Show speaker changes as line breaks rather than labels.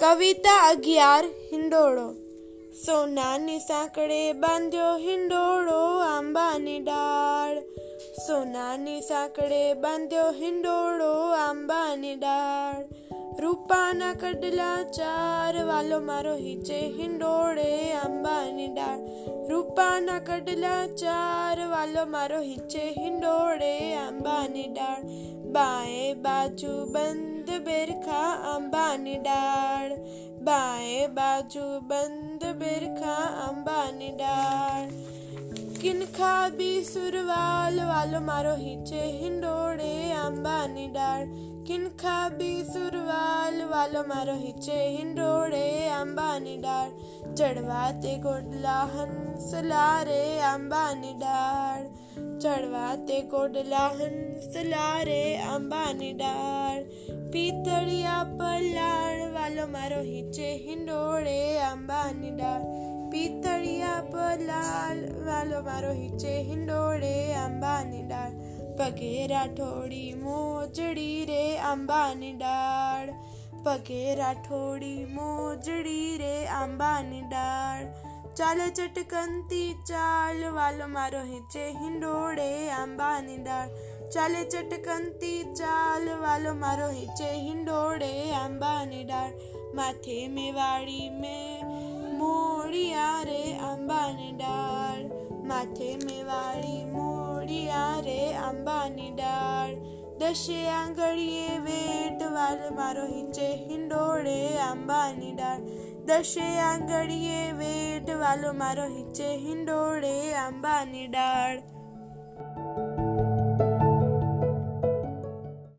કવિતા અગિયાર, હિંડોળો. સોનાની સાંકળે બાંધ્યો હિંડોળો આંબાની ડાળ. સોનાની સાંકળે બાંધ્યો હિંડોળો આંબાની ડાળ. રૂપાના કડલા ચાર વાલો મારો હિચે હિંડોળે આંબાની ડાળ. રૂપાના કડલા ચાર વાલો મારો હિચે હિંડોળે આંબાની ડાળ. बाएँ बाजू बंद बिरखा अंबानी डार बाएँ बाजू बंद बिरखा अंबानी डार किनखा भी सुरवाल वालो मारो हिचे हिंडोड़े अंबानी डार किनखा भी सुरवाल વાલો મારો હિચે હિંડોળે આંબાની ડાળ ચડવા તે ગોડલા હંસલા રે આંબાની ડાળ ચડવા તે ગોડલા હંસલા રે આંબાની ડાળ પિતળિયા પલાણ વાલો મારો હિચે હિંડોળે આંબાની ડાળ પિતળિયા પલાલ વાલો મારો હિચે હિંડોળે આંબાની ડાળ પગે રાઠોડી મોજડી રે આંબાની ડાળ પગે રાઠોડી મોજડી રે આંબાની ડાળ ચાલ ચટકનતી ચાલ વાલો મારો હિચે હિંડોળે આંબાની ડાળ ચાલે ચટકનતી ચાલ વાલો મારો હિચે હિંડોળે આંબાની ડાળ માથે મેવાડી મેં મોડિયા રે આંબાની ડાળ માથે મેવાડી મોડિયા રે આંબાની ડાળ दशयांगळीये वेट वाल मारो हिचे हिंडोळे आंबानी डाळ दशयांगळीये वेट वाल मारो हिचे हिंडोळे आंबानी डाळ